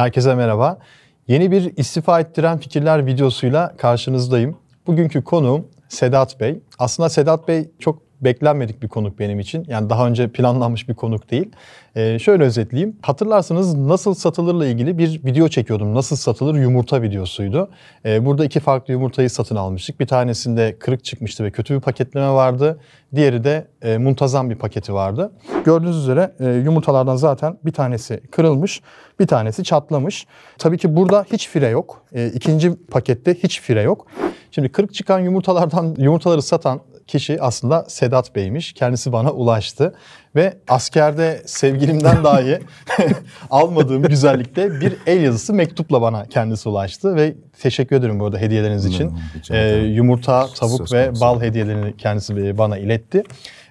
Herkese merhaba. Yeni bir istifa ettiren fikirler videosuyla karşınızdayım. Bugünkü konuğum Sedat Bey. Aslında Sedat Bey çok beklenmedik bir konuk benim için. Yani daha önce planlanmış bir konuk değil. Ee, şöyle özetleyeyim. Hatırlarsanız nasıl satılırla ilgili bir video çekiyordum. Nasıl satılır yumurta videosuydu. Ee, burada iki farklı yumurtayı satın almıştık. Bir tanesinde kırık çıkmıştı ve kötü bir paketleme vardı. Diğeri de e, muntazam bir paketi vardı. Gördüğünüz üzere e, yumurtalardan zaten bir tanesi kırılmış, bir tanesi çatlamış. Tabii ki burada hiç fire yok. E, ikinci pakette hiç fire yok. Şimdi kırık çıkan yumurtalardan yumurtaları satan kişi aslında Sedat Bey'miş. Kendisi bana ulaştı ve askerde sevgilimden dahi almadığım güzellikte bir el yazısı mektupla bana kendisi ulaştı ve teşekkür ederim bu arada hediyeleriniz için. Ee, yumurta, tavuk ve bal hediyelerini kendisi bana iletti.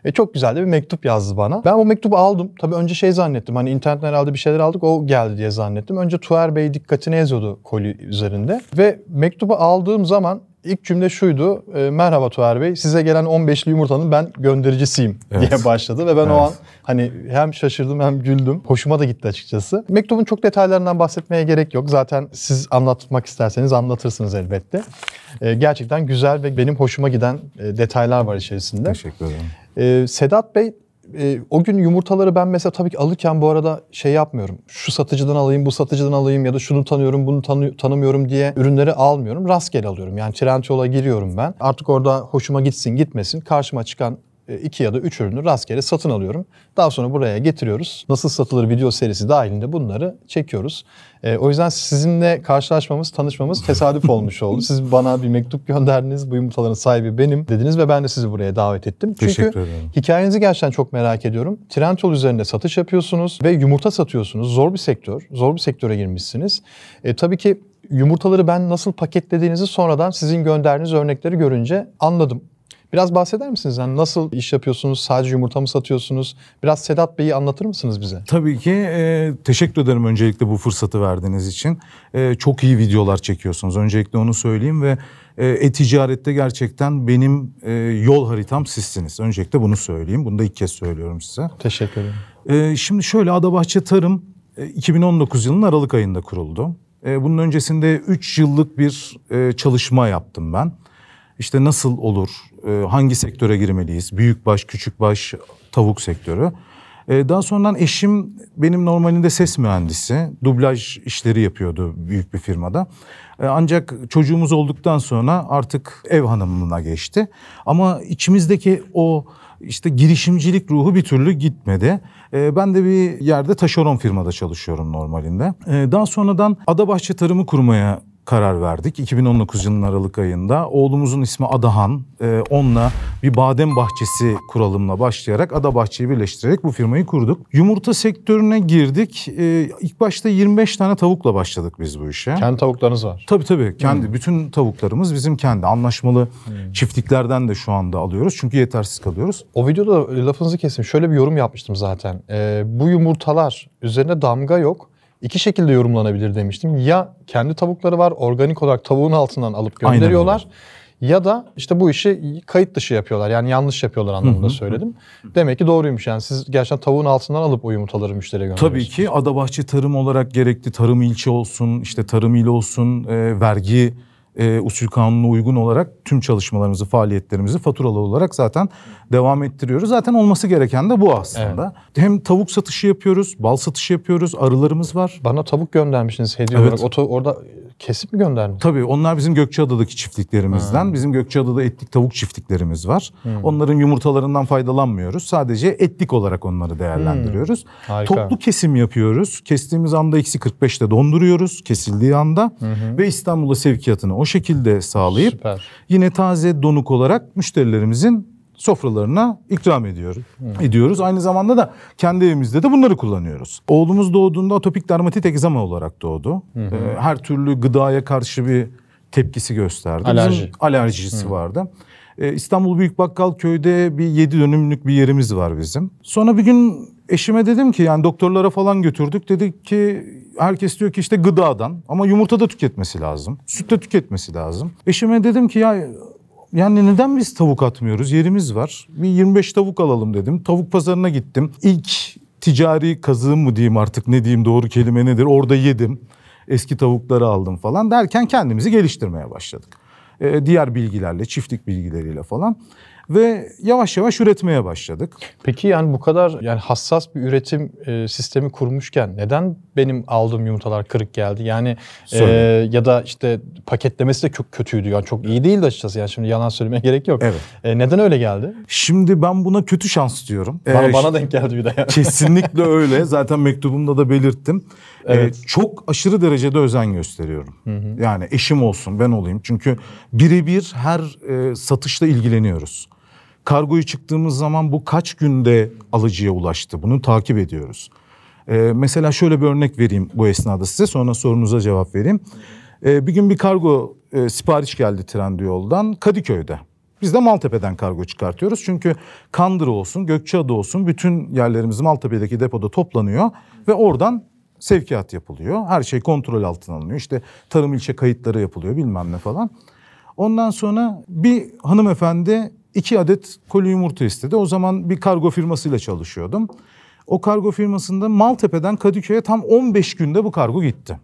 E, çok güzel de bir mektup yazdı bana. Ben bu mektubu aldım. Tabii önce şey zannettim. Hani internetten herhalde bir şeyler aldık. O geldi diye zannettim. Önce Tuğer Bey dikkatine yazıyordu koli üzerinde. Ve mektubu aldığım zaman ilk cümle şuydu. E, Merhaba Tuğer Bey. Size gelen 15'li yumurtanın ben göndericisiyim Evet. diye başladı. Ve ben o Evet. an hani hem şaşırdım hem güldüm. Hoşuma da gitti açıkçası. Mektubun çok detaylarından bahsetmeye gerek yok. Zaten siz anlatmak isterseniz anlatırsınız elbette. E, gerçekten güzel ve benim hoşuma giden e, detaylar var içerisinde. Teşekkür ederim. Ee, Sedat Bey e, o gün yumurtaları ben mesela tabii ki alırken bu arada şey yapmıyorum. Şu satıcıdan alayım, bu satıcıdan alayım ya da şunu tanıyorum, bunu tanı- tanımıyorum diye ürünleri almıyorum. Rastgele alıyorum. Yani Trendyol'a giriyorum ben. Artık orada hoşuma gitsin gitmesin karşıma çıkan e, iki ya da üç ürünü rastgele satın alıyorum. Daha sonra buraya getiriyoruz. Nasıl satılır video serisi dahilinde bunları çekiyoruz. E, o yüzden sizinle karşılaşmamız, tanışmamız tesadüf olmuş oldu. Siz bana bir mektup gönderdiniz. Bu yumurtaların sahibi benim dediniz ve ben de sizi buraya davet ettim. Çünkü Teşekkür ederim. Hikayenizi gerçekten çok merak ediyorum. Trendyol üzerinde satış yapıyorsunuz ve yumurta satıyorsunuz. Zor bir sektör. Zor bir sektöre girmişsiniz. E, tabii ki yumurtaları ben nasıl paketlediğinizi sonradan sizin gönderdiğiniz örnekleri görünce anladım. Biraz bahseder misiniz? Yani nasıl iş yapıyorsunuz? Sadece yumurta mı satıyorsunuz? Biraz Sedat Bey'i anlatır mısınız bize? Tabii ki e, teşekkür ederim öncelikle bu fırsatı verdiğiniz için. E, çok iyi videolar çekiyorsunuz. Öncelikle onu söyleyeyim ve e, e-ticarette gerçekten benim e, yol haritam sizsiniz. Öncelikle bunu söyleyeyim. Bunu da ilk kez söylüyorum size. Teşekkür ederim. E, şimdi şöyle Adabahçe Tarım e, 2019 yılının Aralık ayında kuruldu. E, bunun öncesinde 3 yıllık bir e, çalışma yaptım ben. İşte nasıl olur, e, hangi sektöre girmeliyiz, büyükbaş, küçükbaş, tavuk sektörü. E, daha sonradan eşim benim normalinde ses mühendisi, dublaj işleri yapıyordu büyük bir firmada. E, ancak çocuğumuz olduktan sonra artık ev hanımlığına geçti. Ama içimizdeki o işte girişimcilik ruhu bir türlü gitmedi. Ben de bir yerde taşeron firmada çalışıyorum normalinde. Daha sonradan Adabahçe Tarımı kurmaya karar verdik. 2019 yılının Aralık ayında. Oğlumuzun ismi Adahan. Ee, onunla bir badem bahçesi kuralımla başlayarak Ada Bahçeyi birleştirerek bu firmayı kurduk. Yumurta sektörüne girdik. Ee, ilk başta 25 tane tavukla başladık biz bu işe. Kendi tavuklarınız var. Tabii tabii. Kendi bütün tavuklarımız bizim kendi anlaşmalı çiftliklerden de şu anda alıyoruz. Çünkü yetersiz kalıyoruz. O videoda lafınızı kesin. Şöyle bir yorum yapmıştım zaten. Ee, bu yumurtalar üzerine damga yok. İki şekilde yorumlanabilir demiştim. Ya kendi tavukları var organik olarak tavuğun altından alıp gönderiyorlar. Ya da işte bu işi kayıt dışı yapıyorlar. Yani yanlış yapıyorlar anlamında söyledim. Demek ki doğruymuş yani. Siz gerçekten tavuğun altından alıp o yumurtaları müşteriye gönderiyorsunuz. Tabii ki Adabahçe tarım olarak gerekli tarım ilçe olsun, işte tarım il olsun, e, vergi e, usul kanununa uygun olarak tüm çalışmalarımızı, faaliyetlerimizi faturalı olarak zaten devam ettiriyoruz. Zaten olması gereken de bu aslında. Hem tavuk satışı yapıyoruz, bal satışı yapıyoruz, arılarımız var. Bana tavuk göndermişsiniz hediye Evet. olarak. O orada kesip mi gönderdiniz? Tabii onlar bizim Gökçeada'daki çiftliklerimizden. Bizim Gökçeada'da etlik tavuk çiftliklerimiz var. Onların yumurtalarından faydalanmıyoruz. Sadece etlik olarak onları değerlendiriyoruz. Harika. Toplu kesim yapıyoruz. Kestiğimiz anda eksi 45'te donduruyoruz kesildiği anda. Ve İstanbul'a sevkiyatını o şekilde sağlayıp Süper. yine taze donuk olarak müşterilerimizin sofralarına ikram ediyoruz. ediyoruz. Aynı zamanda da kendi evimizde de bunları kullanıyoruz. Oğlumuz doğduğunda atopik dermatit egzama olarak doğdu. Ee, her türlü gıdaya karşı bir tepkisi gösterdi. Bizim Alerji. alerjisi vardı. Ee, İstanbul Büyük Bakkal Köy'de bir 7 dönümlük bir yerimiz var bizim. Sonra bir gün eşime dedim ki yani doktorlara falan götürdük. Dedik ki herkes diyor ki işte gıdadan ama yumurta da tüketmesi lazım. Süt de tüketmesi lazım. Eşime dedim ki ya yani neden biz tavuk atmıyoruz? Yerimiz var. Bir 25 tavuk alalım dedim. Tavuk pazarına gittim. İlk ticari kazığım mı diyeyim artık ne diyeyim doğru kelime nedir? Orada yedim. eski tavukları aldım falan derken kendimizi geliştirmeye başladık. Ee, diğer bilgilerle, çiftlik bilgileriyle falan ve yavaş yavaş üretmeye başladık. Peki yani bu kadar yani hassas bir üretim e, sistemi kurmuşken neden benim aldığım yumurtalar kırık geldi? Yani e, ya da işte paketlemesi de çok kötüydü. Yani çok iyi değildi açıkçası. Yani şimdi yalan söylemeye gerek yok. Evet. E, neden öyle geldi? Şimdi ben buna kötü şans diyorum. Bana, Ee, bana denk geldi bir de. Yani. Kesinlikle öyle. Zaten mektubumda da belirttim. Ee, Evet. çok aşırı derecede özen gösteriyorum. Yani eşim olsun, ben olayım. Çünkü birebir her e, satışla ilgileniyoruz. Kargoyu çıktığımız zaman bu kaç günde alıcıya ulaştı? Bunu takip ediyoruz. Ee, mesela şöyle bir örnek vereyim bu esnada size. Sonra sorunuza cevap vereyim. Ee, bir gün bir kargo e, sipariş geldi Trendyol'dan Kadıköy'de. Biz de Maltepe'den kargo çıkartıyoruz. Çünkü Kandıra olsun, Gökçeada olsun bütün yerlerimiz Maltepe'deki depoda toplanıyor ve oradan sevkiyat yapılıyor. Her şey kontrol altına alınıyor. İşte tarım ilçe kayıtları yapılıyor bilmem ne falan. Ondan sonra bir hanımefendi iki adet koli yumurta istedi. O zaman bir kargo firmasıyla çalışıyordum. O kargo firmasında Maltepe'den Kadıköy'e tam 15 günde bu kargo gitti.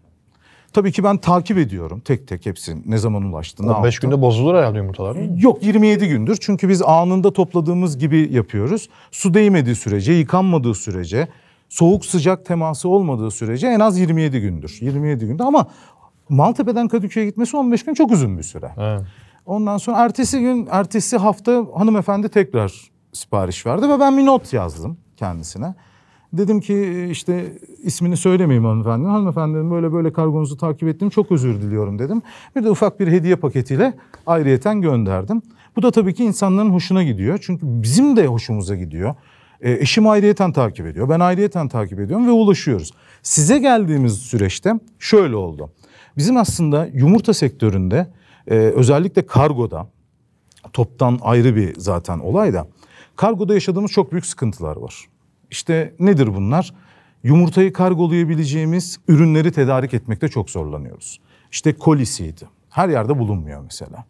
Tabii ki ben takip ediyorum tek tek hepsini ne zaman ulaştı, ne 15 yaptı. günde bozulur herhalde yumurtalar? Yok 27 gündür çünkü biz anında topladığımız gibi yapıyoruz. Su değmediği sürece, yıkanmadığı sürece, soğuk sıcak teması olmadığı sürece en az 27 gündür. 27 günde ama Maltepe'den Kadıköy'e gitmesi 15 gün çok uzun bir süre. Evet. Ondan sonra ertesi gün, ertesi hafta hanımefendi tekrar sipariş verdi ve ben bir not yazdım kendisine. Dedim ki işte ismini söylemeyeyim hanımefendinin. Hanımefendinin böyle böyle kargonuzu takip ettim çok özür diliyorum dedim. Bir de ufak bir hediye paketiyle ayrıyeten gönderdim. Bu da tabii ki insanların hoşuna gidiyor. Çünkü bizim de hoşumuza gidiyor. E, eşim ayrıyeten takip ediyor. Ben ayrıyeten takip ediyorum ve ulaşıyoruz. Size geldiğimiz süreçte şöyle oldu. Bizim aslında yumurta sektöründe e, özellikle kargoda toptan ayrı bir zaten olay da kargoda yaşadığımız çok büyük sıkıntılar var. İşte nedir bunlar? Yumurtayı kargolayabileceğimiz ürünleri tedarik etmekte çok zorlanıyoruz. İşte kolisiydi. Her yerde bulunmuyor mesela.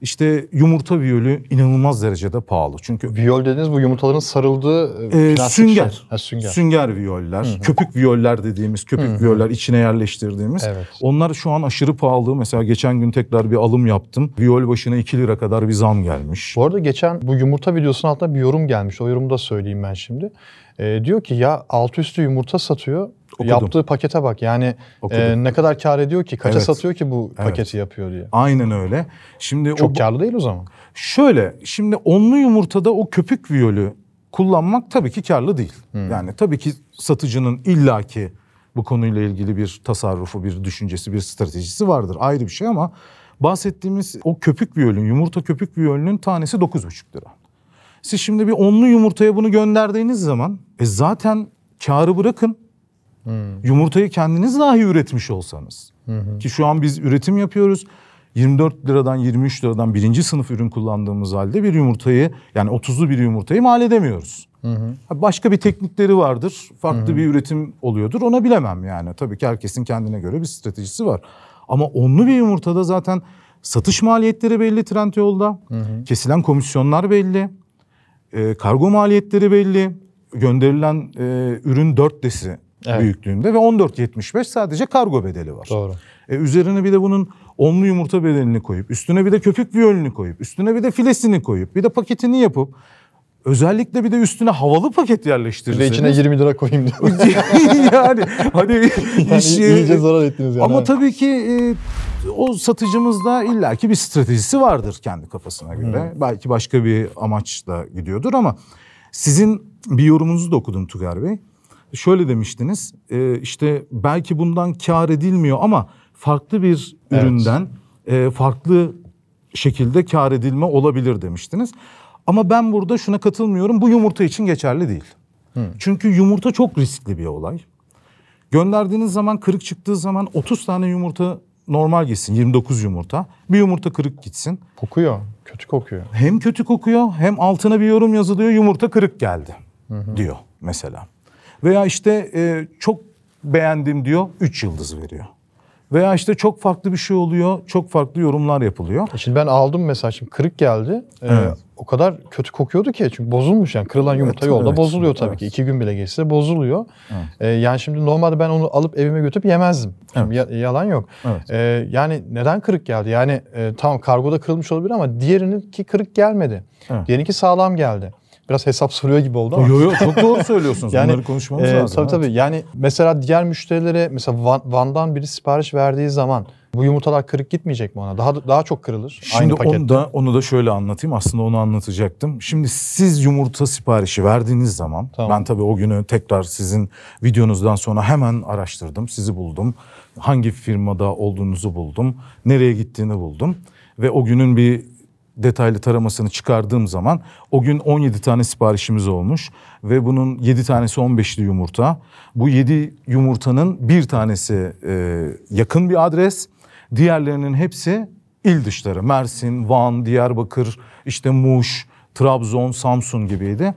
İşte yumurta viyolü inanılmaz derecede pahalı. Çünkü Viyol dediğiniz bu yumurtaların sarıldığı e, ee, plastik sünger. şey. Ha, sünger. Sünger viyoller, köpük viyoller dediğimiz, köpük viyoller içine yerleştirdiğimiz. Evet. Onlar şu an aşırı pahalı. Mesela geçen gün tekrar bir alım yaptım. Viyol başına 2 lira kadar bir zam gelmiş. Bu arada geçen bu yumurta videosunun altında bir yorum gelmiş. O yorumu da söyleyeyim ben şimdi. Ee, diyor ki ya alt üstü yumurta satıyor. Okudum. Yaptığı pakete bak. Yani Okudum. e, ne kadar kar ediyor ki? Kaça Evet. satıyor ki bu Evet. paketi yapıyor diye. Aynen öyle. Şimdi Çok o, karlı değil o zaman. Şöyle şimdi onlu yumurtada o köpük viyolü kullanmak tabii ki karlı değil. Yani tabii ki satıcının illaki bu konuyla ilgili bir tasarrufu, bir düşüncesi, bir stratejisi vardır. Ayrı bir şey ama bahsettiğimiz o köpük viyolün, yumurta köpük viyolünün tanesi 9,5 lira. Siz şimdi bir onlu yumurtaya bunu gönderdiğiniz zaman e zaten karı bırakın. Yumurtayı kendiniz dahi üretmiş olsanız. Ki şu an biz üretim yapıyoruz. 24 liradan 23 liradan birinci sınıf ürün kullandığımız halde bir yumurtayı yani 30'lu bir yumurtayı mal edemiyoruz. Ha, Başka bir teknikleri vardır. Farklı bir üretim oluyordur. Ona bilemem yani. Tabii ki herkesin kendine göre bir stratejisi var. Ama onlu bir yumurtada zaten satış maliyetleri belli Trendyol'da. Kesilen komisyonlar belli. E, kargo maliyetleri belli. Gönderilen e, ürün 4 desi Evet. büyüklüğünde ve 14.75 sadece kargo bedeli var. Doğru. E, üzerine bir de bunun onlu yumurta bedelini koyup, üstüne bir de köpük viyolünü koyup, üstüne bir de filesini koyup, bir de paketini yapıp, özellikle bir de üstüne havalı paket Bir yerleştirirseniz. içine 20 lira koyayım diyor. yani hani yani iş- iyice zarar ettiniz yani. ama tabii ki e, o satıcımızda illaki bir stratejisi vardır kendi kafasına göre. Belki başka bir amaçla gidiyordur ama sizin bir yorumunuzu da okudum Tugay Bey. Şöyle demiştiniz e, işte belki bundan kar edilmiyor ama farklı bir Evet. üründen e, farklı şekilde kar edilme olabilir demiştiniz. Ama ben burada şuna katılmıyorum bu yumurta için geçerli değil. Çünkü yumurta çok riskli bir olay. Gönderdiğiniz zaman kırık çıktığı zaman 30 tane yumurta normal gitsin 29 yumurta. Bir yumurta kırık gitsin. Kokuyor. Kötü kokuyor. Hem kötü kokuyor hem altına bir yorum yazılıyor yumurta kırık geldi diyor mesela. Veya işte e, çok beğendim diyor 3 yıldız veriyor. Veya işte çok farklı bir şey oluyor, çok farklı yorumlar yapılıyor. E Şimdi ben aldım mesela şimdi kırık geldi. Ee, Evet. O kadar kötü kokuyordu ki çünkü bozulmuş yani kırılan yumurta Evet, yolda evet, bozuluyor tabii evet. ki. iki gün bile geçse bozuluyor. Evet. Ee, yani şimdi normalde ben onu alıp evime götürüp yemezdim. Şimdi ya- yalan yok. Evet. Ee, yani neden kırık geldi? Yani e, tamam kargoda kırılmış olabilir ama diğerininki kırık gelmedi. Evet. Diğerinki sağlam geldi. Biraz hesap soruyor gibi oldu ama. Yo yo çok doğru söylüyorsunuz. Yani, Bunları konuşmamız e, lazım. Tabii evet. tabii. Yani mesela diğer müşterilere mesela Van, Van'dan biri sipariş verdiği zaman bu yumurtalar kırık gitmeyecek mi ona? Daha daha çok kırılır. Şimdi aynı pakette. onu da onu da şöyle anlatayım. Aslında onu anlatacaktım. Şimdi siz yumurta siparişi verdiğiniz zaman Tamam. ben tabii o günü tekrar sizin videonuzdan sonra hemen araştırdım. Sizi buldum. Hangi firmada olduğunuzu buldum. Nereye gittiğini buldum ve o günün bir detaylı taramasını çıkardığım zaman o gün 17 tane siparişimiz olmuş ve bunun 7 tanesi 15'li yumurta. Bu 7 yumurtanın bir tanesi e, yakın bir adres, diğerlerinin hepsi il dışları. Mersin, Van, Diyarbakır, işte Muş, Trabzon, Samsun gibiydi.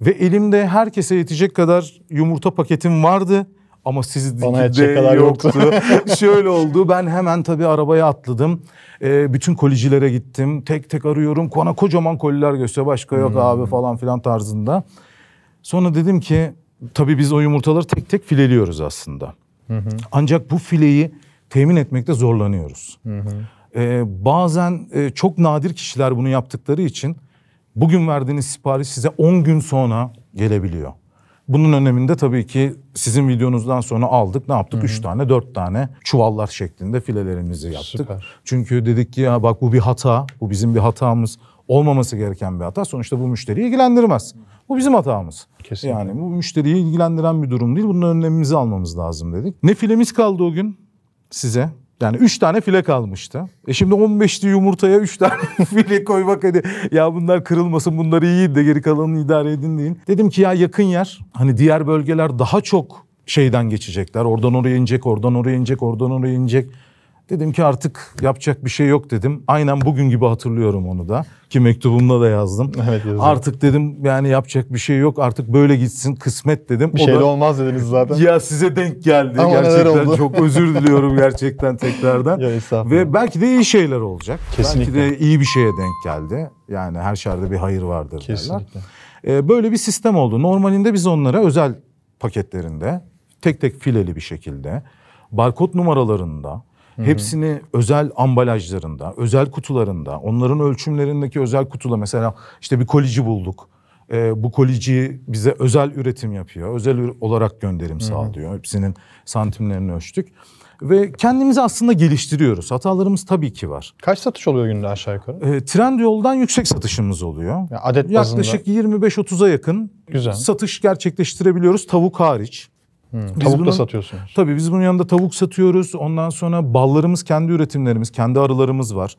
Ve elimde herkese yetecek kadar yumurta paketim vardı. Ama sizde Bana kadar yoktu. Şöyle oldu. Ben hemen tabii arabaya atladım. Ee, bütün kolicilere gittim. Tek tek arıyorum. Bana kocaman koliler gösteriyor. Başka yok abi falan filan tarzında. Sonra dedim ki tabii biz o yumurtaları tek tek fileliyoruz aslında. Ancak bu fileyi temin etmekte zorlanıyoruz. Ee, bazen e, çok nadir kişiler bunu yaptıkları için bugün verdiğiniz sipariş size 10 gün sonra gelebiliyor. Bunun öneminde tabii ki sizin videonuzdan sonra aldık. Ne yaptık? 3 tane, 4 tane çuvallar şeklinde filelerimizi yaptık. Süper. Çünkü dedik ki ya bak bu bir hata. Bu bizim bir hatamız. Olmaması gereken bir hata. Sonuçta bu müşteriyi ilgilendirmez. Bu bizim hatamız. Kesinlikle. Yani bu müşteriyi ilgilendiren bir durum değil. Bunun önlemimizi almamız lazım dedik. Ne filemiz kaldı o gün size? Yani 3 tane file kalmıştı. E şimdi 15'li yumurtaya 3 tane file koymak hadi ya bunlar kırılmasın bunları iyi de geri kalanını idare edin deyin. Dedim ki ya yakın yer hani diğer bölgeler daha çok şeyden geçecekler. Oradan oraya inecek, oradan oraya inecek, oradan oraya inecek. Dedim ki artık yapacak bir şey yok dedim. Aynen bugün gibi hatırlıyorum onu da. Ki mektubumda da yazdım. Evet, yazdım. Artık dedim yani yapacak bir şey yok. Artık böyle gitsin kısmet dedim. Bir O şey de da- olmaz dediniz zaten. ya size denk geldi. Ama gerçekten oldu? çok özür diliyorum gerçekten tekrardan. Ya. Ve belki de iyi şeyler olacak. Kesinlikle. Belki de iyi bir şeye denk geldi. Yani her şerde bir hayır vardır derler. Kesinlikle. Ee, böyle bir sistem oldu. Normalinde biz onlara özel paketlerinde tek tek fileli bir şekilde barkod numaralarında hepsini özel ambalajlarında, özel kutularında, onların ölçümlerindeki özel kutuda mesela işte bir kolici bulduk. Ee, bu kolici bize özel üretim yapıyor. Özel olarak gönderim sağlıyor. Hepsinin santimlerini ölçtük. Ve kendimizi aslında geliştiriyoruz. Hatalarımız tabii ki var. Kaç satış oluyor günde aşağı yukarı? Ee, Trendyol'dan yüksek satışımız oluyor. Ya adet Yaklaşık 25-30'a yakın Güzel. satış gerçekleştirebiliyoruz tavuk hariç. Biz Tavuk da bunu- satıyorsunuz. Tabii biz bunun yanında tavuk satıyoruz. Ondan sonra ballarımız kendi üretimlerimiz, kendi arılarımız var.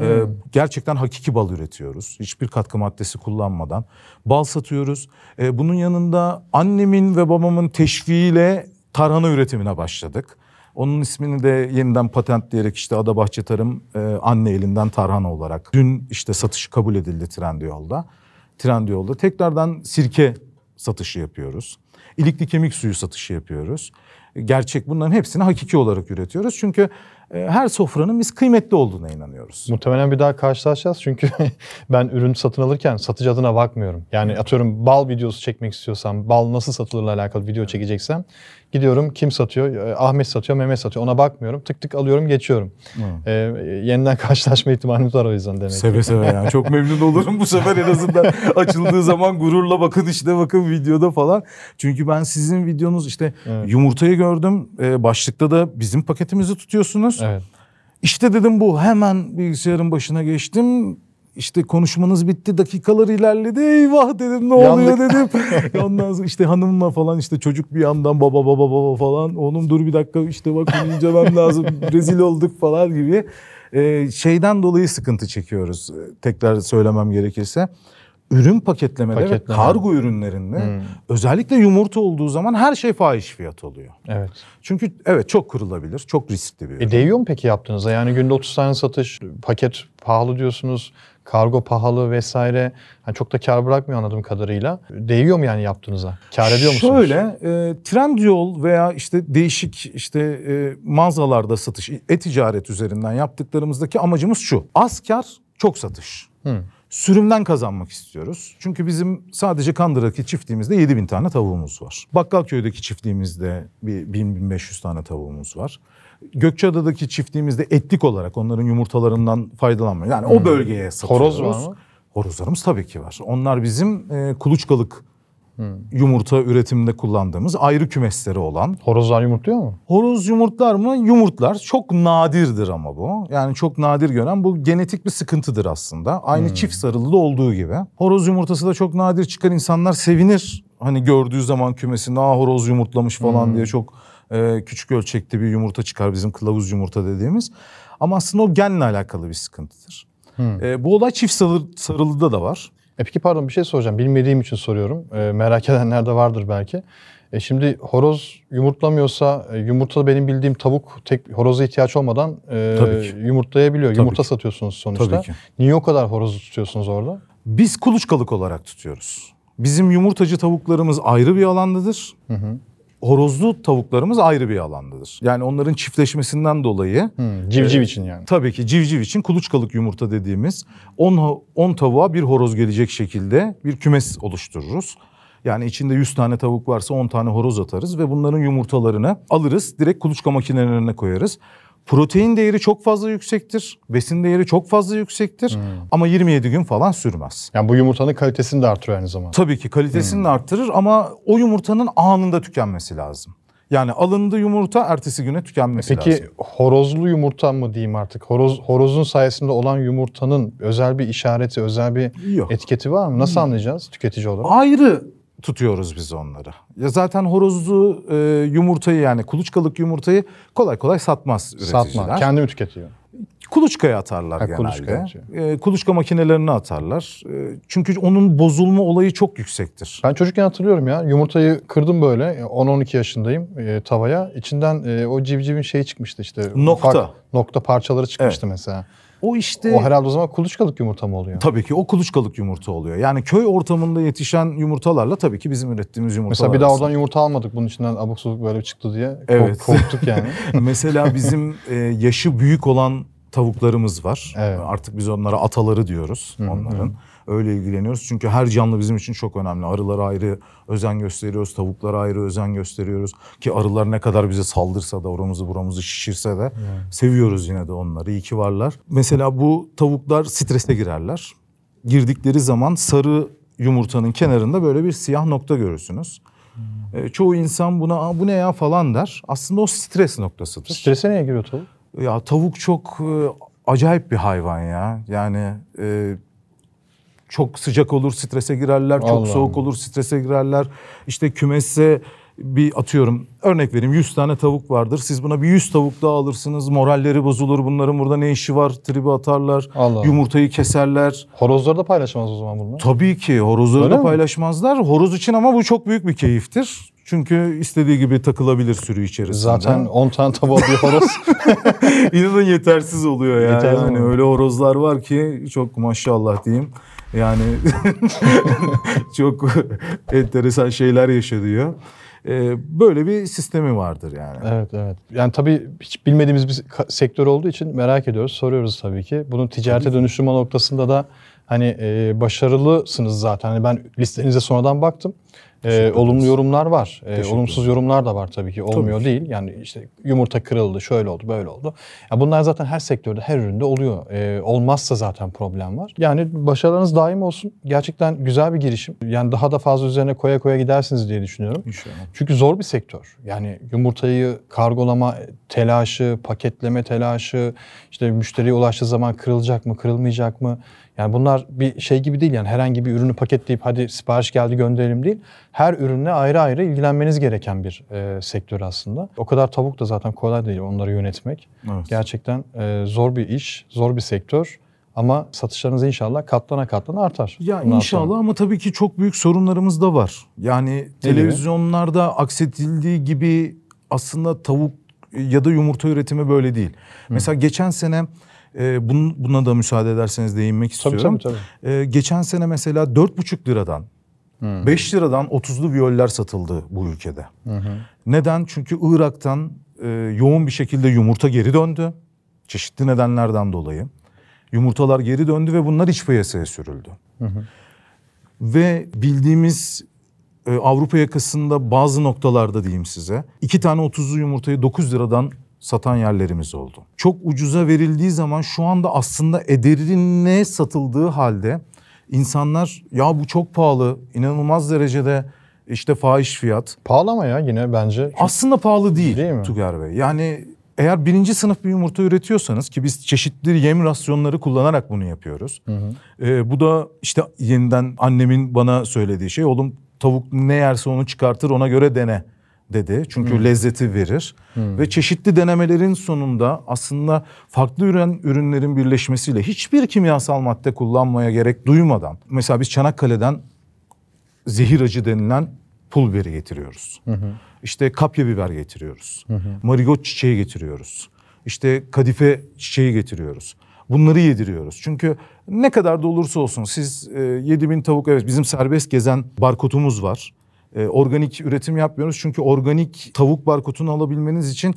Ee, gerçekten hakiki bal üretiyoruz. Hiçbir katkı maddesi kullanmadan. Bal satıyoruz. Ee, bunun yanında annemin ve babamın teşviğiyle tarhana üretimine başladık. Onun ismini de yeniden patentleyerek işte Adabahçe Tarım e, anne elinden tarhana olarak. Dün işte satışı kabul edildi Trendyol'da. Trendyol'da tekrardan sirke satışı yapıyoruz. İlikli kemik suyu satışı yapıyoruz. Gerçek bunların hepsini hakiki olarak üretiyoruz. Çünkü e, her sofranın biz kıymetli olduğuna inanıyoruz. Muhtemelen bir daha karşılaşacağız çünkü ben ürün satın alırken satıcı adına bakmıyorum. Yani atıyorum bal videosu çekmek istiyorsam, bal nasıl satılırla alakalı video çekeceksem gidiyorum kim satıyor? Ee, Ahmet satıyor, Mehmet satıyor. Ona bakmıyorum. Tık tık alıyorum, geçiyorum. Ee, yeniden karşılaşma ihtimalimiz var o yüzden demek. ki. Seve seve yani çok memnun olurum bu sefer en azından açıldığı zaman gururla bakın işte bakın videoda falan. Çünkü ben sizin videonuz işte Evet. yumurtayı gördüm. Ee, başlıkta da bizim paketimizi tutuyorsunuz. Evet. İşte dedim bu hemen bilgisayarın başına geçtim. İşte konuşmanız bitti dakikalar ilerledi eyvah dedim ne oluyor dedim. Ondan sonra işte hanımla falan işte çocuk bir yandan baba baba baba falan. Oğlum dur bir dakika işte bak bunu incemem lazım rezil olduk falan gibi. Ee, şeyden dolayı sıkıntı çekiyoruz Ee, tekrar söylemem gerekirse. Ürün paketlemede ve Paketleme. kargo ürünlerinde özellikle yumurta olduğu zaman her şey fahiş fiyat oluyor. Evet. Çünkü evet çok kırılabilir, çok riskli bir ürün. E değiyor mu peki yaptığınızda? Yani günde 30 tane satış, paket pahalı diyorsunuz, kargo pahalı vesaire. Yani çok da kar bırakmıyor anladığım kadarıyla. Değiyor mu yani yaptığınıza? Kar ediyor musunuz? Şöyle, e, Trendyol veya işte değişik işte e, mağazalarda satış, e-ticaret üzerinden yaptıklarımızdaki amacımız şu. Az kar, çok satış. Sürümden kazanmak istiyoruz. Çünkü bizim sadece Kandıra'daki çiftliğimizde 7000 tane tavuğumuz var. Bakkalköy'deki çiftliğimizde bir 1000-1500 tane tavuğumuz var. Gökçeada'daki çiftliğimizde etlik olarak onların yumurtalarından faydalanmıyor. Yani o bölgeye satıyoruz. Horoz var mı? Horozlarımız tabii ki var. Onlar bizim e, kuluçkalık yumurta üretiminde kullandığımız ayrı kümesleri olan. Horozlar yumurtluyor mu? Horoz yumurtlar mı? Yumurtlar. Çok nadirdir ama bu. Yani çok nadir gören bu genetik bir sıkıntıdır aslında. Aynı çift sarılıda olduğu gibi. Horoz yumurtası da çok nadir çıkar. İnsanlar sevinir. Hani gördüğü zaman kümesinde aa horoz yumurtlamış falan diye çok e, küçük ölçekli bir yumurta çıkar bizim kılavuz yumurta dediğimiz. Ama aslında o genle alakalı bir sıkıntıdır. E, bu olay çift sarı, sarılıda da var. E peki pardon bir şey soracağım. Bilmediğim için soruyorum. E, merak edenler de vardır belki. E şimdi horoz yumurtlamıyorsa e, yumurta benim bildiğim tavuk tek horoza ihtiyaç olmadan e, Tabii ki. yumurtlayabiliyor. Tabii Yumurta ki. satıyorsunuz sonuçta. Tabii ki. Niye o kadar horoz tutuyorsunuz orada? Biz kuluçkalık olarak tutuyoruz. Bizim yumurtacı tavuklarımız ayrı bir alandadır. Horozlu tavuklarımız ayrı bir alandadır. Yani onların çiftleşmesinden dolayı Hmm, civciv için yani. tabii ki civciv için kuluçkalık yumurta dediğimiz 10 10 tavuğa bir horoz gelecek şekilde bir kümes oluştururuz. Yani içinde 100 tane tavuk varsa 10 tane horoz atarız ve bunların yumurtalarını alırız. Direkt kuluçka makinelerine koyarız. Protein değeri çok fazla yüksektir. Besin değeri çok fazla yüksektir. Ama 27 gün falan sürmez. Yani bu yumurtanın kalitesini de artırıyor aynı zamanda. Tabii ki kalitesini de arttırır ama o yumurtanın anında tükenmesi lazım. Yani alındı yumurta ertesi güne tükenmesi Peki lazım. horozlu yumurta mı diyeyim artık? Horoz, horozun sayesinde olan yumurtanın özel bir işareti, özel bir Yok. etiketi var mı? Nasıl anlayacağız tüketici olarak? Ayrı tutuyoruz biz onları. Ya zaten horozlu e, yumurtayı yani kuluçkalık yumurtayı kolay kolay satmaz üreticiler. Satma. Kendi mi tüketiyor? Kuluçkaya atarlar Ha, genelde. atıyor. E, kuluçka makinelerine atarlar. E, çünkü onun bozulma olayı çok yüksektir. Ben çocukken hatırlıyorum ya. Yumurtayı kırdım böyle. 10-12 yaşındayım e, tavaya. İçinden e, o civcivin şeyi çıkmıştı işte. Nokta. Ufak nokta parçaları çıkmıştı mesela. O işte O herhalde o zaman kuluçkalık yumurta mı oluyor? tabii ki o kuluçkalık yumurta oluyor. Yani köy ortamında yetişen yumurtalarla tabii ki bizim ürettiğimiz yumurtalar. Mesela bir daha oradan yumurta almadık bunun içinden abuk subuk böyle çıktı diye. Evet. korktuk yani. Mesela bizim e, yaşı büyük olan tavuklarımız var. Evet. Artık biz onlara ataları diyoruz onların. Öyle ilgileniyoruz. Çünkü her canlı bizim için çok önemli. Arılara ayrı özen gösteriyoruz. Tavuklara ayrı özen gösteriyoruz. Ki arılar ne kadar bize saldırsa da oramızı buramızı şişirse de seviyoruz yine de onları. İyi ki varlar. Mesela bu tavuklar strese girerler. Girdikleri zaman sarı yumurtanın kenarında böyle bir siyah nokta görürsünüz. E, çoğu insan buna "Aa, bu ne ya falan der. Aslında o stres noktasıdır. Strese niye giriyor tavuk? Ya tavuk çok e, acayip bir hayvan ya. Yani e, çok sıcak olur strese girerler, çok Allah soğuk olur strese girerler. İşte kümesse bir atıyorum örnek vereyim 100 tane tavuk vardır. Siz buna bir 100 tavuk daha alırsınız. Moralleri bozulur. Bunların burada ne işi var? Tribi atarlar. Allah. Yumurtayı keserler. Horozları da paylaşamaz o zaman bunlar. Tabii ki horozları Öyle da mi? paylaşmazlar. Horoz için ama bu çok büyük bir keyiftir. Çünkü istediği gibi takılabilir sürü içerisinde. Zaten 10 tane tavuğa bir horoz. İnanın yetersiz oluyor ya. Yeterli yani mi? öyle horozlar var ki çok maşallah diyeyim. Yani çok enteresan şeyler yaşanıyor. Ee, böyle bir sistemi vardır yani. evet evet. Yani tabii hiç bilmediğimiz bir sektör olduğu için merak ediyoruz, soruyoruz tabii ki. Bunun ticarete dönüştürme noktasında da hani e, başarılısınız zaten. Hani ben listenize sonradan baktım. E, olumlu yorumlar var. E, olumsuz yorumlar da var tabii ki. Olmuyor ki. değil. Yani işte yumurta kırıldı, şöyle oldu, böyle oldu. Ya bunlar zaten her sektörde, her üründe oluyor. E, olmazsa zaten problem var. Yani başarılarınız daim olsun. Gerçekten güzel bir girişim. Yani daha da fazla üzerine koya koya gidersiniz diye düşünüyorum. İnşallah. Çünkü zor bir sektör. Yani yumurtayı kargolama telaşı, paketleme telaşı, işte müşteriye ulaştığı zaman kırılacak mı, kırılmayacak mı? Yani bunlar bir şey gibi değil yani herhangi bir ürünü paketleyip hadi sipariş geldi gönderelim değil. Her ürünle ayrı ayrı ilgilenmeniz gereken bir e, sektör aslında. O kadar tavuk da zaten kolay değil onları yönetmek. Evet. Gerçekten e, zor bir iş, zor bir sektör. Ama satışlarınız inşallah katlana katlana artar. Ya bundan inşallah sonra. ama tabii ki çok büyük sorunlarımız da var. Yani televizyonlarda aksedildiği gibi aslında tavuk ya da yumurta üretimi böyle değil. Mesela geçen sene e, bun- buna da müsaade ederseniz değinmek Tabii istiyorum. tabii tabii. E, geçen sene mesela 4,5 liradan 5 liradan 30'lu viyoller satıldı bu ülkede. Neden? Çünkü Irak'tan e, yoğun bir şekilde yumurta geri döndü. Çeşitli nedenlerden dolayı. Yumurtalar geri döndü ve bunlar iç piyasaya sürüldü. Ve bildiğimiz e, Avrupa yakasında bazı noktalarda diyeyim size iki tane 30'lu yumurtayı 9 liradan satan yerlerimiz oldu. Çok ucuza verildiği zaman şu anda aslında ederine satıldığı halde insanlar ya bu çok pahalı inanılmaz derecede işte fahiş fiyat. Pahalı ama ya yine bence. Aslında pahalı değil, Değil mi? Tugay Bey. Yani eğer birinci sınıf bir yumurta üretiyorsanız ki biz çeşitli yem rasyonları kullanarak bunu yapıyoruz. Ee, bu da işte yeniden annemin bana söylediği şey oğlum tavuk ne yerse onu çıkartır ona göre dene dedi. Çünkü lezzeti verir. Ve çeşitli denemelerin sonunda aslında farklı ürün ürünlerin birleşmesiyle hiçbir kimyasal madde kullanmaya gerek duymadan mesela biz Çanakkale'den zehir acı denilen pul biberi getiriyoruz. İşte kapya biber getiriyoruz. Marigot çiçeği getiriyoruz. İşte kadife çiçeği getiriyoruz. Bunları yediriyoruz. Çünkü ne kadar da olursa olsun siz e, 7000 tavuk evet bizim serbest gezen barkodumuz var. E, organik üretim yapmıyoruz. Çünkü organik tavuk barkodunu alabilmeniz için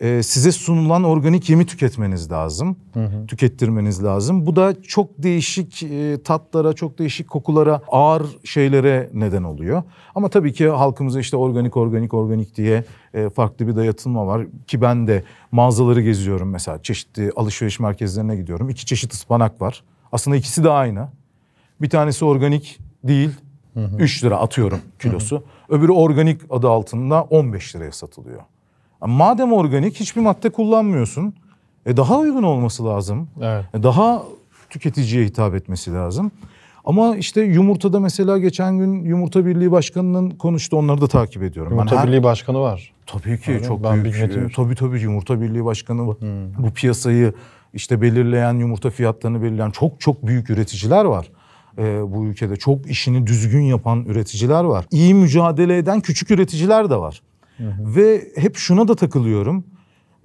e, size sunulan organik yemi tüketmeniz lazım. Tükettirmeniz lazım. Bu da çok değişik e, tatlara, çok değişik kokulara, ağır şeylere neden oluyor. Ama tabii ki halkımıza işte organik, organik, organik diye e, farklı bir dayatılma var. Ki ben de mağazaları geziyorum mesela. Çeşitli alışveriş merkezlerine gidiyorum. İki çeşit ıspanak var. Aslında ikisi de aynı. Bir tanesi organik değil. 3 lira atıyorum kilosu. Öbürü organik adı altında 15 liraya satılıyor. Madem organik hiçbir madde kullanmıyorsun. E daha uygun olması lazım. Evet. E daha tüketiciye hitap etmesi lazım. Ama işte yumurtada mesela geçen gün Yumurta Birliği Başkanı'nın konuştu. Onları da takip ediyorum. Ben Yumurta her- Birliği Başkanı var. Tabii ki Öyle çok Ben büyük. bilmedim. Tabii tabii Yumurta Birliği Başkanı var. bu piyasayı işte belirleyen yumurta fiyatlarını belirleyen çok çok büyük üreticiler var. E, bu ülkede çok işini düzgün yapan üreticiler var. İyi mücadele eden küçük üreticiler de var. Ve hep şuna da takılıyorum.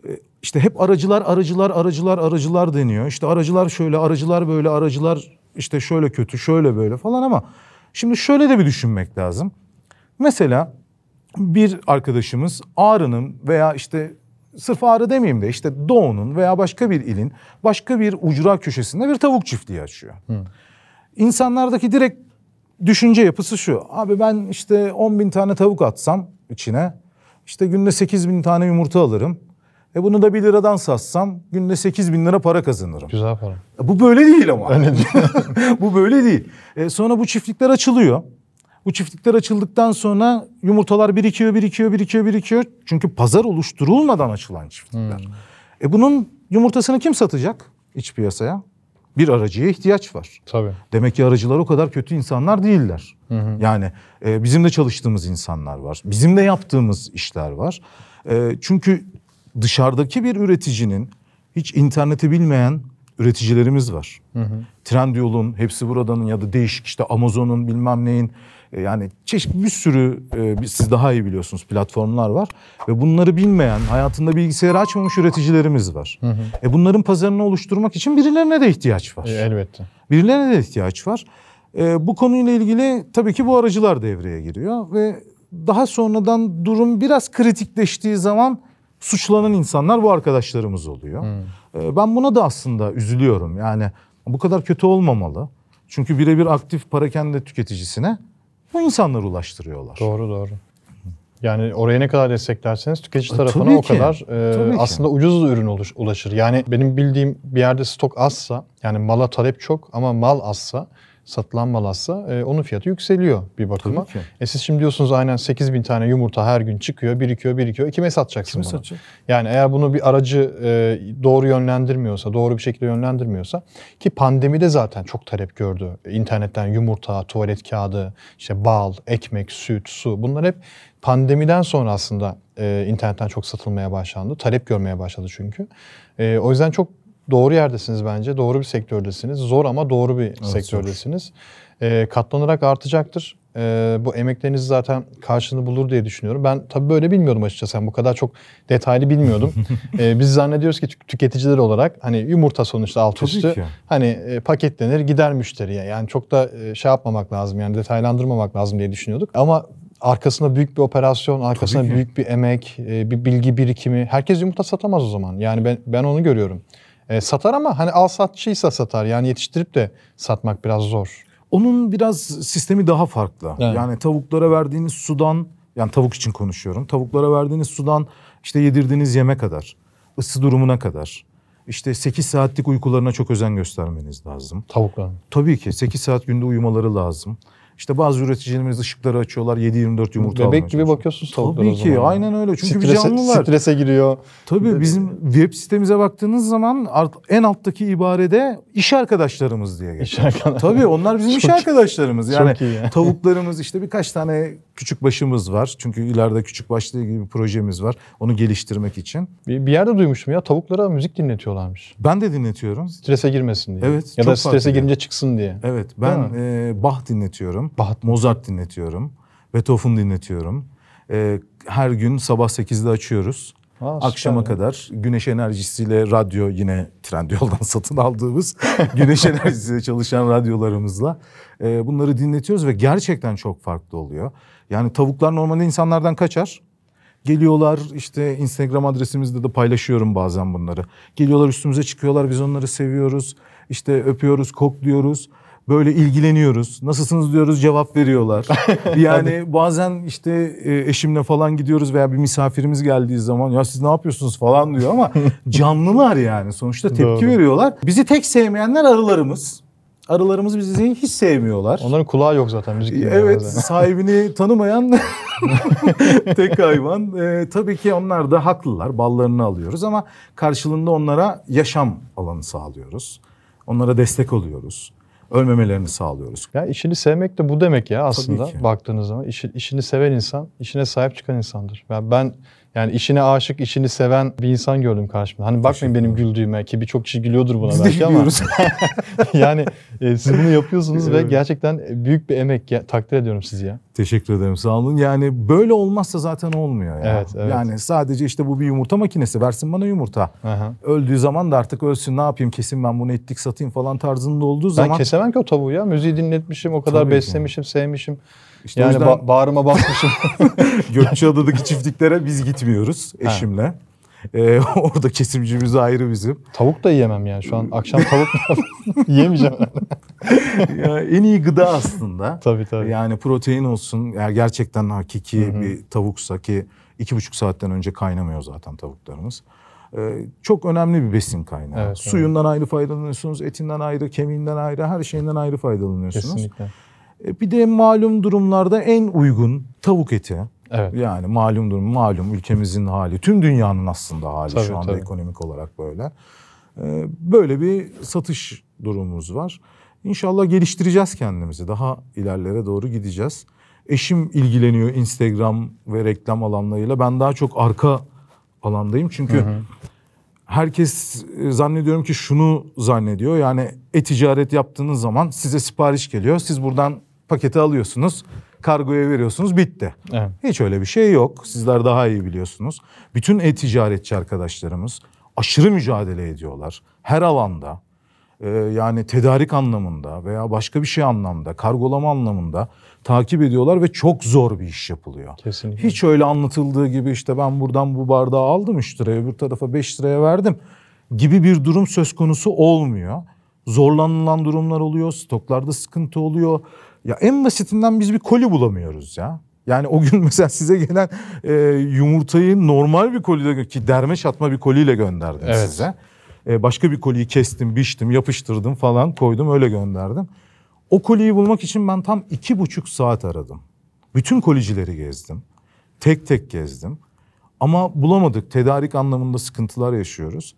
E, İşte hep aracılar, aracılar, aracılar, aracılar deniyor. İşte aracılar şöyle, aracılar böyle, aracılar işte şöyle kötü, şöyle böyle falan ama şimdi şöyle de bir düşünmek lazım. Mesela bir arkadaşımız Ağrı'nın veya işte sırf Ağrı demeyeyim de işte Doğu'nun veya başka bir ilin başka bir ucra köşesinde bir tavuk çiftliği açıyor. İnsanlardaki direkt düşünce yapısı şu. Abi ben işte 10 bin tane tavuk atsam içine işte günde 8 bin tane yumurta alırım. E bunu da 1 liradan satsam günde 8 bin lira para kazanırım. Güzel para. Bu böyle değil ama. bu böyle değil. E, sonra bu çiftlikler açılıyor. Bu çiftlikler açıldıktan sonra yumurtalar birikiyor, birikiyor, birikiyor, birikiyor. Çünkü pazar oluşturulmadan açılan çiftlikler. E bunun yumurtasını kim satacak iç piyasaya? Bir aracıya ihtiyaç var. Tabii. Demek ki aracılar o kadar kötü insanlar değiller. Yani e, bizim de çalıştığımız insanlar var. Bizim de yaptığımız işler var. E, çünkü dışarıdaki bir üreticinin hiç interneti bilmeyen üreticilerimiz var. Trendyol'un, hepsi buradanın ya da değişik işte Amazon'un bilmem neyin e, yani çeşitli bir sürü e, siz daha iyi biliyorsunuz platformlar var ve bunları bilmeyen hayatında bilgisayarı açmamış üreticilerimiz var. E bunların pazarını oluşturmak için birilerine de ihtiyaç var. E, elbette. Birilerine de ihtiyaç var. Ee, bu konuyla ilgili tabii ki bu aracılar devreye giriyor ve daha sonradan durum biraz kritikleştiği zaman suçlanan insanlar bu arkadaşlarımız oluyor. Ee, ben buna da aslında üzülüyorum. Yani bu kadar kötü olmamalı. Çünkü birebir aktif parakende tüketicisine bu insanlar ulaştırıyorlar. Doğru doğru. Yani oraya ne kadar desteklerseniz tüketici E, tarafına tabii o kadar e, aslında ucuz ürün ulaş- ulaşır. Yani benim bildiğim bir yerde stok azsa yani mala talep çok ama mal azsa satılan mal azsa e, onun fiyatı yükseliyor bir bakıma. E siz şimdi diyorsunuz aynen 8 bin tane yumurta her gün çıkıyor birikiyor birikiyor. Kime satacaksın Kime bunu? satacak? Yani eğer bunu bir aracı e, doğru yönlendirmiyorsa, doğru bir şekilde yönlendirmiyorsa ki pandemide zaten çok talep gördü. İnternetten yumurta, tuvalet kağıdı, işte bal, ekmek, süt, su bunlar hep pandemiden sonra aslında e, internetten çok satılmaya başlandı. Talep görmeye başladı çünkü. E, o yüzden çok doğru yerdesiniz bence. Doğru bir sektördesiniz. Zor ama doğru bir sektördesiniz. Ee, katlanarak artacaktır. Ee, bu emekleriniz zaten karşılığını bulur diye düşünüyorum. Ben tabii böyle bilmiyordum açıkçası. Yani bu kadar çok detaylı bilmiyordum. Ee, biz zannediyoruz ki tük- tüketiciler olarak hani yumurta sonuçta alt Tabii üstü ki. hani e, paketlenir gider müşteriye. Yani çok da e, şey yapmamak lazım yani detaylandırmamak lazım diye düşünüyorduk. Ama arkasında büyük bir operasyon, arkasında büyük bir emek, e, bir bilgi birikimi. Herkes yumurta satamaz o zaman. Yani ben ben onu görüyorum. E, satar ama hani al satçıysa satar. Yani yetiştirip de satmak biraz zor. Onun biraz sistemi daha farklı. Evet. Yani tavuklara verdiğiniz sudan, yani tavuk için konuşuyorum. Tavuklara verdiğiniz sudan işte yedirdiğiniz yeme kadar, ısı durumuna kadar, işte 8 saatlik uykularına çok özen göstermeniz lazım. Tavukların. Tabii ki 8 saat günde uyumaları lazım. İşte bazı üreticilerimiz ışıkları açıyorlar 7-24 yumurta almaya Bebek gibi çalışıyor. bakıyorsunuz tavuklara Tabii ki aynen öyle. Çünkü bir strese, canlılar. strese giriyor. Tabii bizim web sitemize baktığınız zaman en alttaki ibarede iş arkadaşlarımız diye geçiyor. İş arkadaş- Tabii onlar bizim iş Çok- arkadaşlarımız. Yani çok iyi ya. tavuklarımız işte birkaç tane küçük başımız var. Çünkü ileride küçük başla ilgili bir projemiz var. Onu geliştirmek için. Bir, bir yerde duymuştum ya tavuklara müzik dinletiyorlarmış. Ben de dinletiyorum. Strese girmesin diye. Evet, Ya da strese ediyor. girince çıksın diye. Evet ben e, Bach dinletiyorum. Bach. Mozart dinletiyorum. Beethoven dinletiyorum. E, her gün sabah 8'de açıyoruz. Aa, süper Akşama ya. kadar güneş enerjisiyle radyo yine Trendyol'dan satın aldığımız güneş enerjisiyle çalışan radyolarımızla e, bunları dinletiyoruz ve gerçekten çok farklı oluyor. Yani tavuklar normalde insanlardan kaçar. Geliyorlar işte Instagram adresimizde de paylaşıyorum bazen bunları. Geliyorlar üstümüze çıkıyorlar biz onları seviyoruz. İşte öpüyoruz, kokluyoruz. Böyle ilgileniyoruz. Nasılsınız diyoruz cevap veriyorlar. Yani bazen işte e, eşimle falan gidiyoruz veya bir misafirimiz geldiği zaman ya siz ne yapıyorsunuz falan diyor ama canlılar yani sonuçta tepki Doğru. veriyorlar. Bizi tek sevmeyenler arılarımız. Arılarımız bizi hiç sevmiyorlar. Onların kulağı yok zaten müzik dinliyor Evet bazen. sahibini tanımayan tek hayvan. Ee, tabii ki onlar da haklılar. Ballarını alıyoruz ama karşılığında onlara yaşam alanı sağlıyoruz. Onlara destek oluyoruz. Ölmemelerini sağlıyoruz. Ya işini sevmek de bu demek ya aslında baktığınız zaman. İşi, işini seven insan, işine sahip çıkan insandır. Ben, ben yani işine aşık, işini seven bir insan gördüm karşımda. Hani bakmayın benim güldüğüme ki birçok kişi gülüyordur buna Biz de belki ama. gülüyoruz. yani e, siz bunu yapıyorsunuz ve gerçekten büyük bir emek. Ya, takdir ediyorum sizi ya. Teşekkür ederim sağ olun. Yani böyle olmazsa zaten olmuyor ya. Evet, evet. Yani sadece işte bu bir yumurta makinesi versin bana yumurta. Aha. Öldüğü zaman da artık ölsün ne yapayım kesin ben bunu ettik satayım falan tarzında olduğu Ben zaman. kesemem ki o tavuğu ya. Müziği dinletmişim, o kadar Tabii ki. beslemişim, sevmişim. İşte yani yüzden- ba- bağrıma basmışım. Gökçeada'daki çiftliklere biz gitmiyoruz eşimle. Ee, orada kesimcimiz ayrı bizim. tavuk da yiyemem yani. Şu an akşam tavuk yiyemeyeceğim. Ya, en iyi gıda aslında. tabii tabii. Yani protein olsun. Eğer gerçekten hakiki bir tavuksa ki iki buçuk saatten önce kaynamıyor zaten tavuklarımız. Ee, çok önemli bir besin kaynağı. Evet, Suyundan ayrı faydalanıyorsunuz, etinden ayrı, kemiğinden ayrı, her şeyinden ayrı faydalanıyorsunuz. Kesinlikle. Ee, bir de malum durumlarda en uygun tavuk eti. Evet. Yani malum durum, malum ülkemizin hali, tüm dünyanın aslında hali Tabii, şu anda tabii. ekonomik olarak böyle. Ee, böyle bir satış durumumuz var. İnşallah geliştireceğiz kendimizi. Daha ilerlere doğru gideceğiz. Eşim ilgileniyor Instagram ve reklam alanlarıyla. Ben daha çok arka alandayım. Çünkü herkes e, zannediyorum ki şunu zannediyor. Yani e-ticaret yaptığınız zaman size sipariş geliyor. Siz buradan paketi alıyorsunuz. Kargoya veriyorsunuz bitti. Evet. Hiç öyle bir şey yok. Sizler daha iyi biliyorsunuz. Bütün e-ticaretçi arkadaşlarımız aşırı mücadele ediyorlar. Her alanda. Ee, yani tedarik anlamında veya başka bir şey anlamda, kargolama anlamında takip ediyorlar ve çok zor bir iş yapılıyor. Kesinlikle. Hiç öyle anlatıldığı gibi işte ben buradan bu bardağı aldım 3 liraya, öbür tarafa 5 liraya verdim gibi bir durum söz konusu olmuyor. Zorlanılan durumlar oluyor, stoklarda sıkıntı oluyor. Ya en basitinden biz bir koli bulamıyoruz ya. Yani o gün mesela size gelen e, yumurtayı normal bir kolide ki derme çatma bir koliyle gönderdim Evet. size. E, başka bir koliyi kestim, biçtim, yapıştırdım falan koydum öyle gönderdim. O koliyi bulmak için ben tam iki buçuk saat aradım. Bütün kolicileri gezdim. Tek tek gezdim. Ama bulamadık. Tedarik anlamında sıkıntılar yaşıyoruz.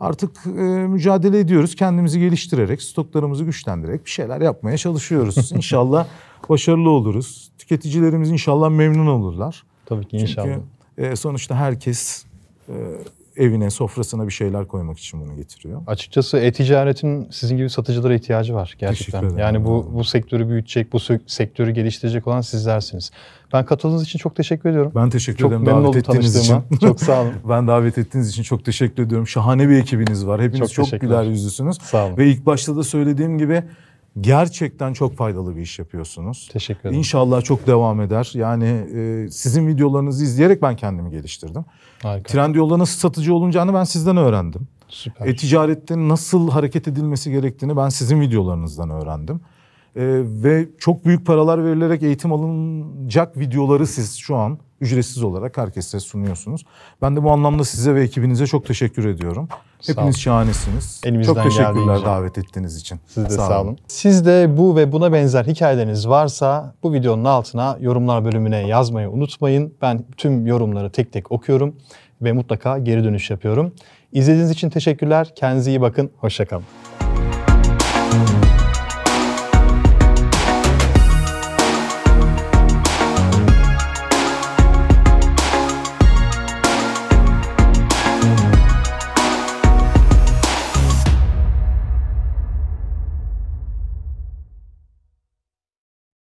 Artık e, mücadele ediyoruz. Kendimizi geliştirerek, stoklarımızı güçlendirerek bir şeyler yapmaya çalışıyoruz. İnşallah başarılı oluruz. Tüketicilerimiz inşallah memnun olurlar. Tabii ki inşallah. Çünkü e, sonuçta herkes e, evine, sofrasına bir şeyler koymak için bunu getiriyor. Açıkçası e-ticaretin sizin gibi satıcılara ihtiyacı var gerçekten. Yani bu bu sektörü büyütecek, bu sektörü geliştirecek olan sizlersiniz. Ben katıldığınız için çok teşekkür ediyorum. Ben teşekkür çok ederim memnun davet ettiğiniz için. çok sağ olun. Ben davet ettiğiniz için çok teşekkür ediyorum. Şahane bir ekibiniz var. Hepiniz Çok çok, güler yüzlüsünüz. Sağ olun. Ve ilk başta da söylediğim gibi gerçekten çok faydalı bir iş yapıyorsunuz. Teşekkür ederim. İnşallah çok devam eder. Yani e, sizin videolarınızı izleyerek ben kendimi geliştirdim. Harika. Trendyol'da nasıl satıcı olunacağını ben sizden öğrendim. Süper. E-ticarette nasıl hareket edilmesi gerektiğini ben sizin videolarınızdan öğrendim. E, ve çok büyük paralar verilerek eğitim alınacak videoları siz şu an ücretsiz olarak herkese sunuyorsunuz. Ben de bu anlamda size ve ekibinize çok teşekkür ediyorum. Sağ Hepiniz olun. şahanesiniz. Elimizden çok teşekkürler davet ettiğiniz için. Siz de sağ, olun. Sizde bu ve buna benzer hikayeleriniz varsa bu videonun altına yorumlar bölümüne yazmayı unutmayın. Ben tüm yorumları tek tek okuyorum ve mutlaka geri dönüş yapıyorum. İzlediğiniz için teşekkürler. Kendinize iyi bakın. Hoşçakalın.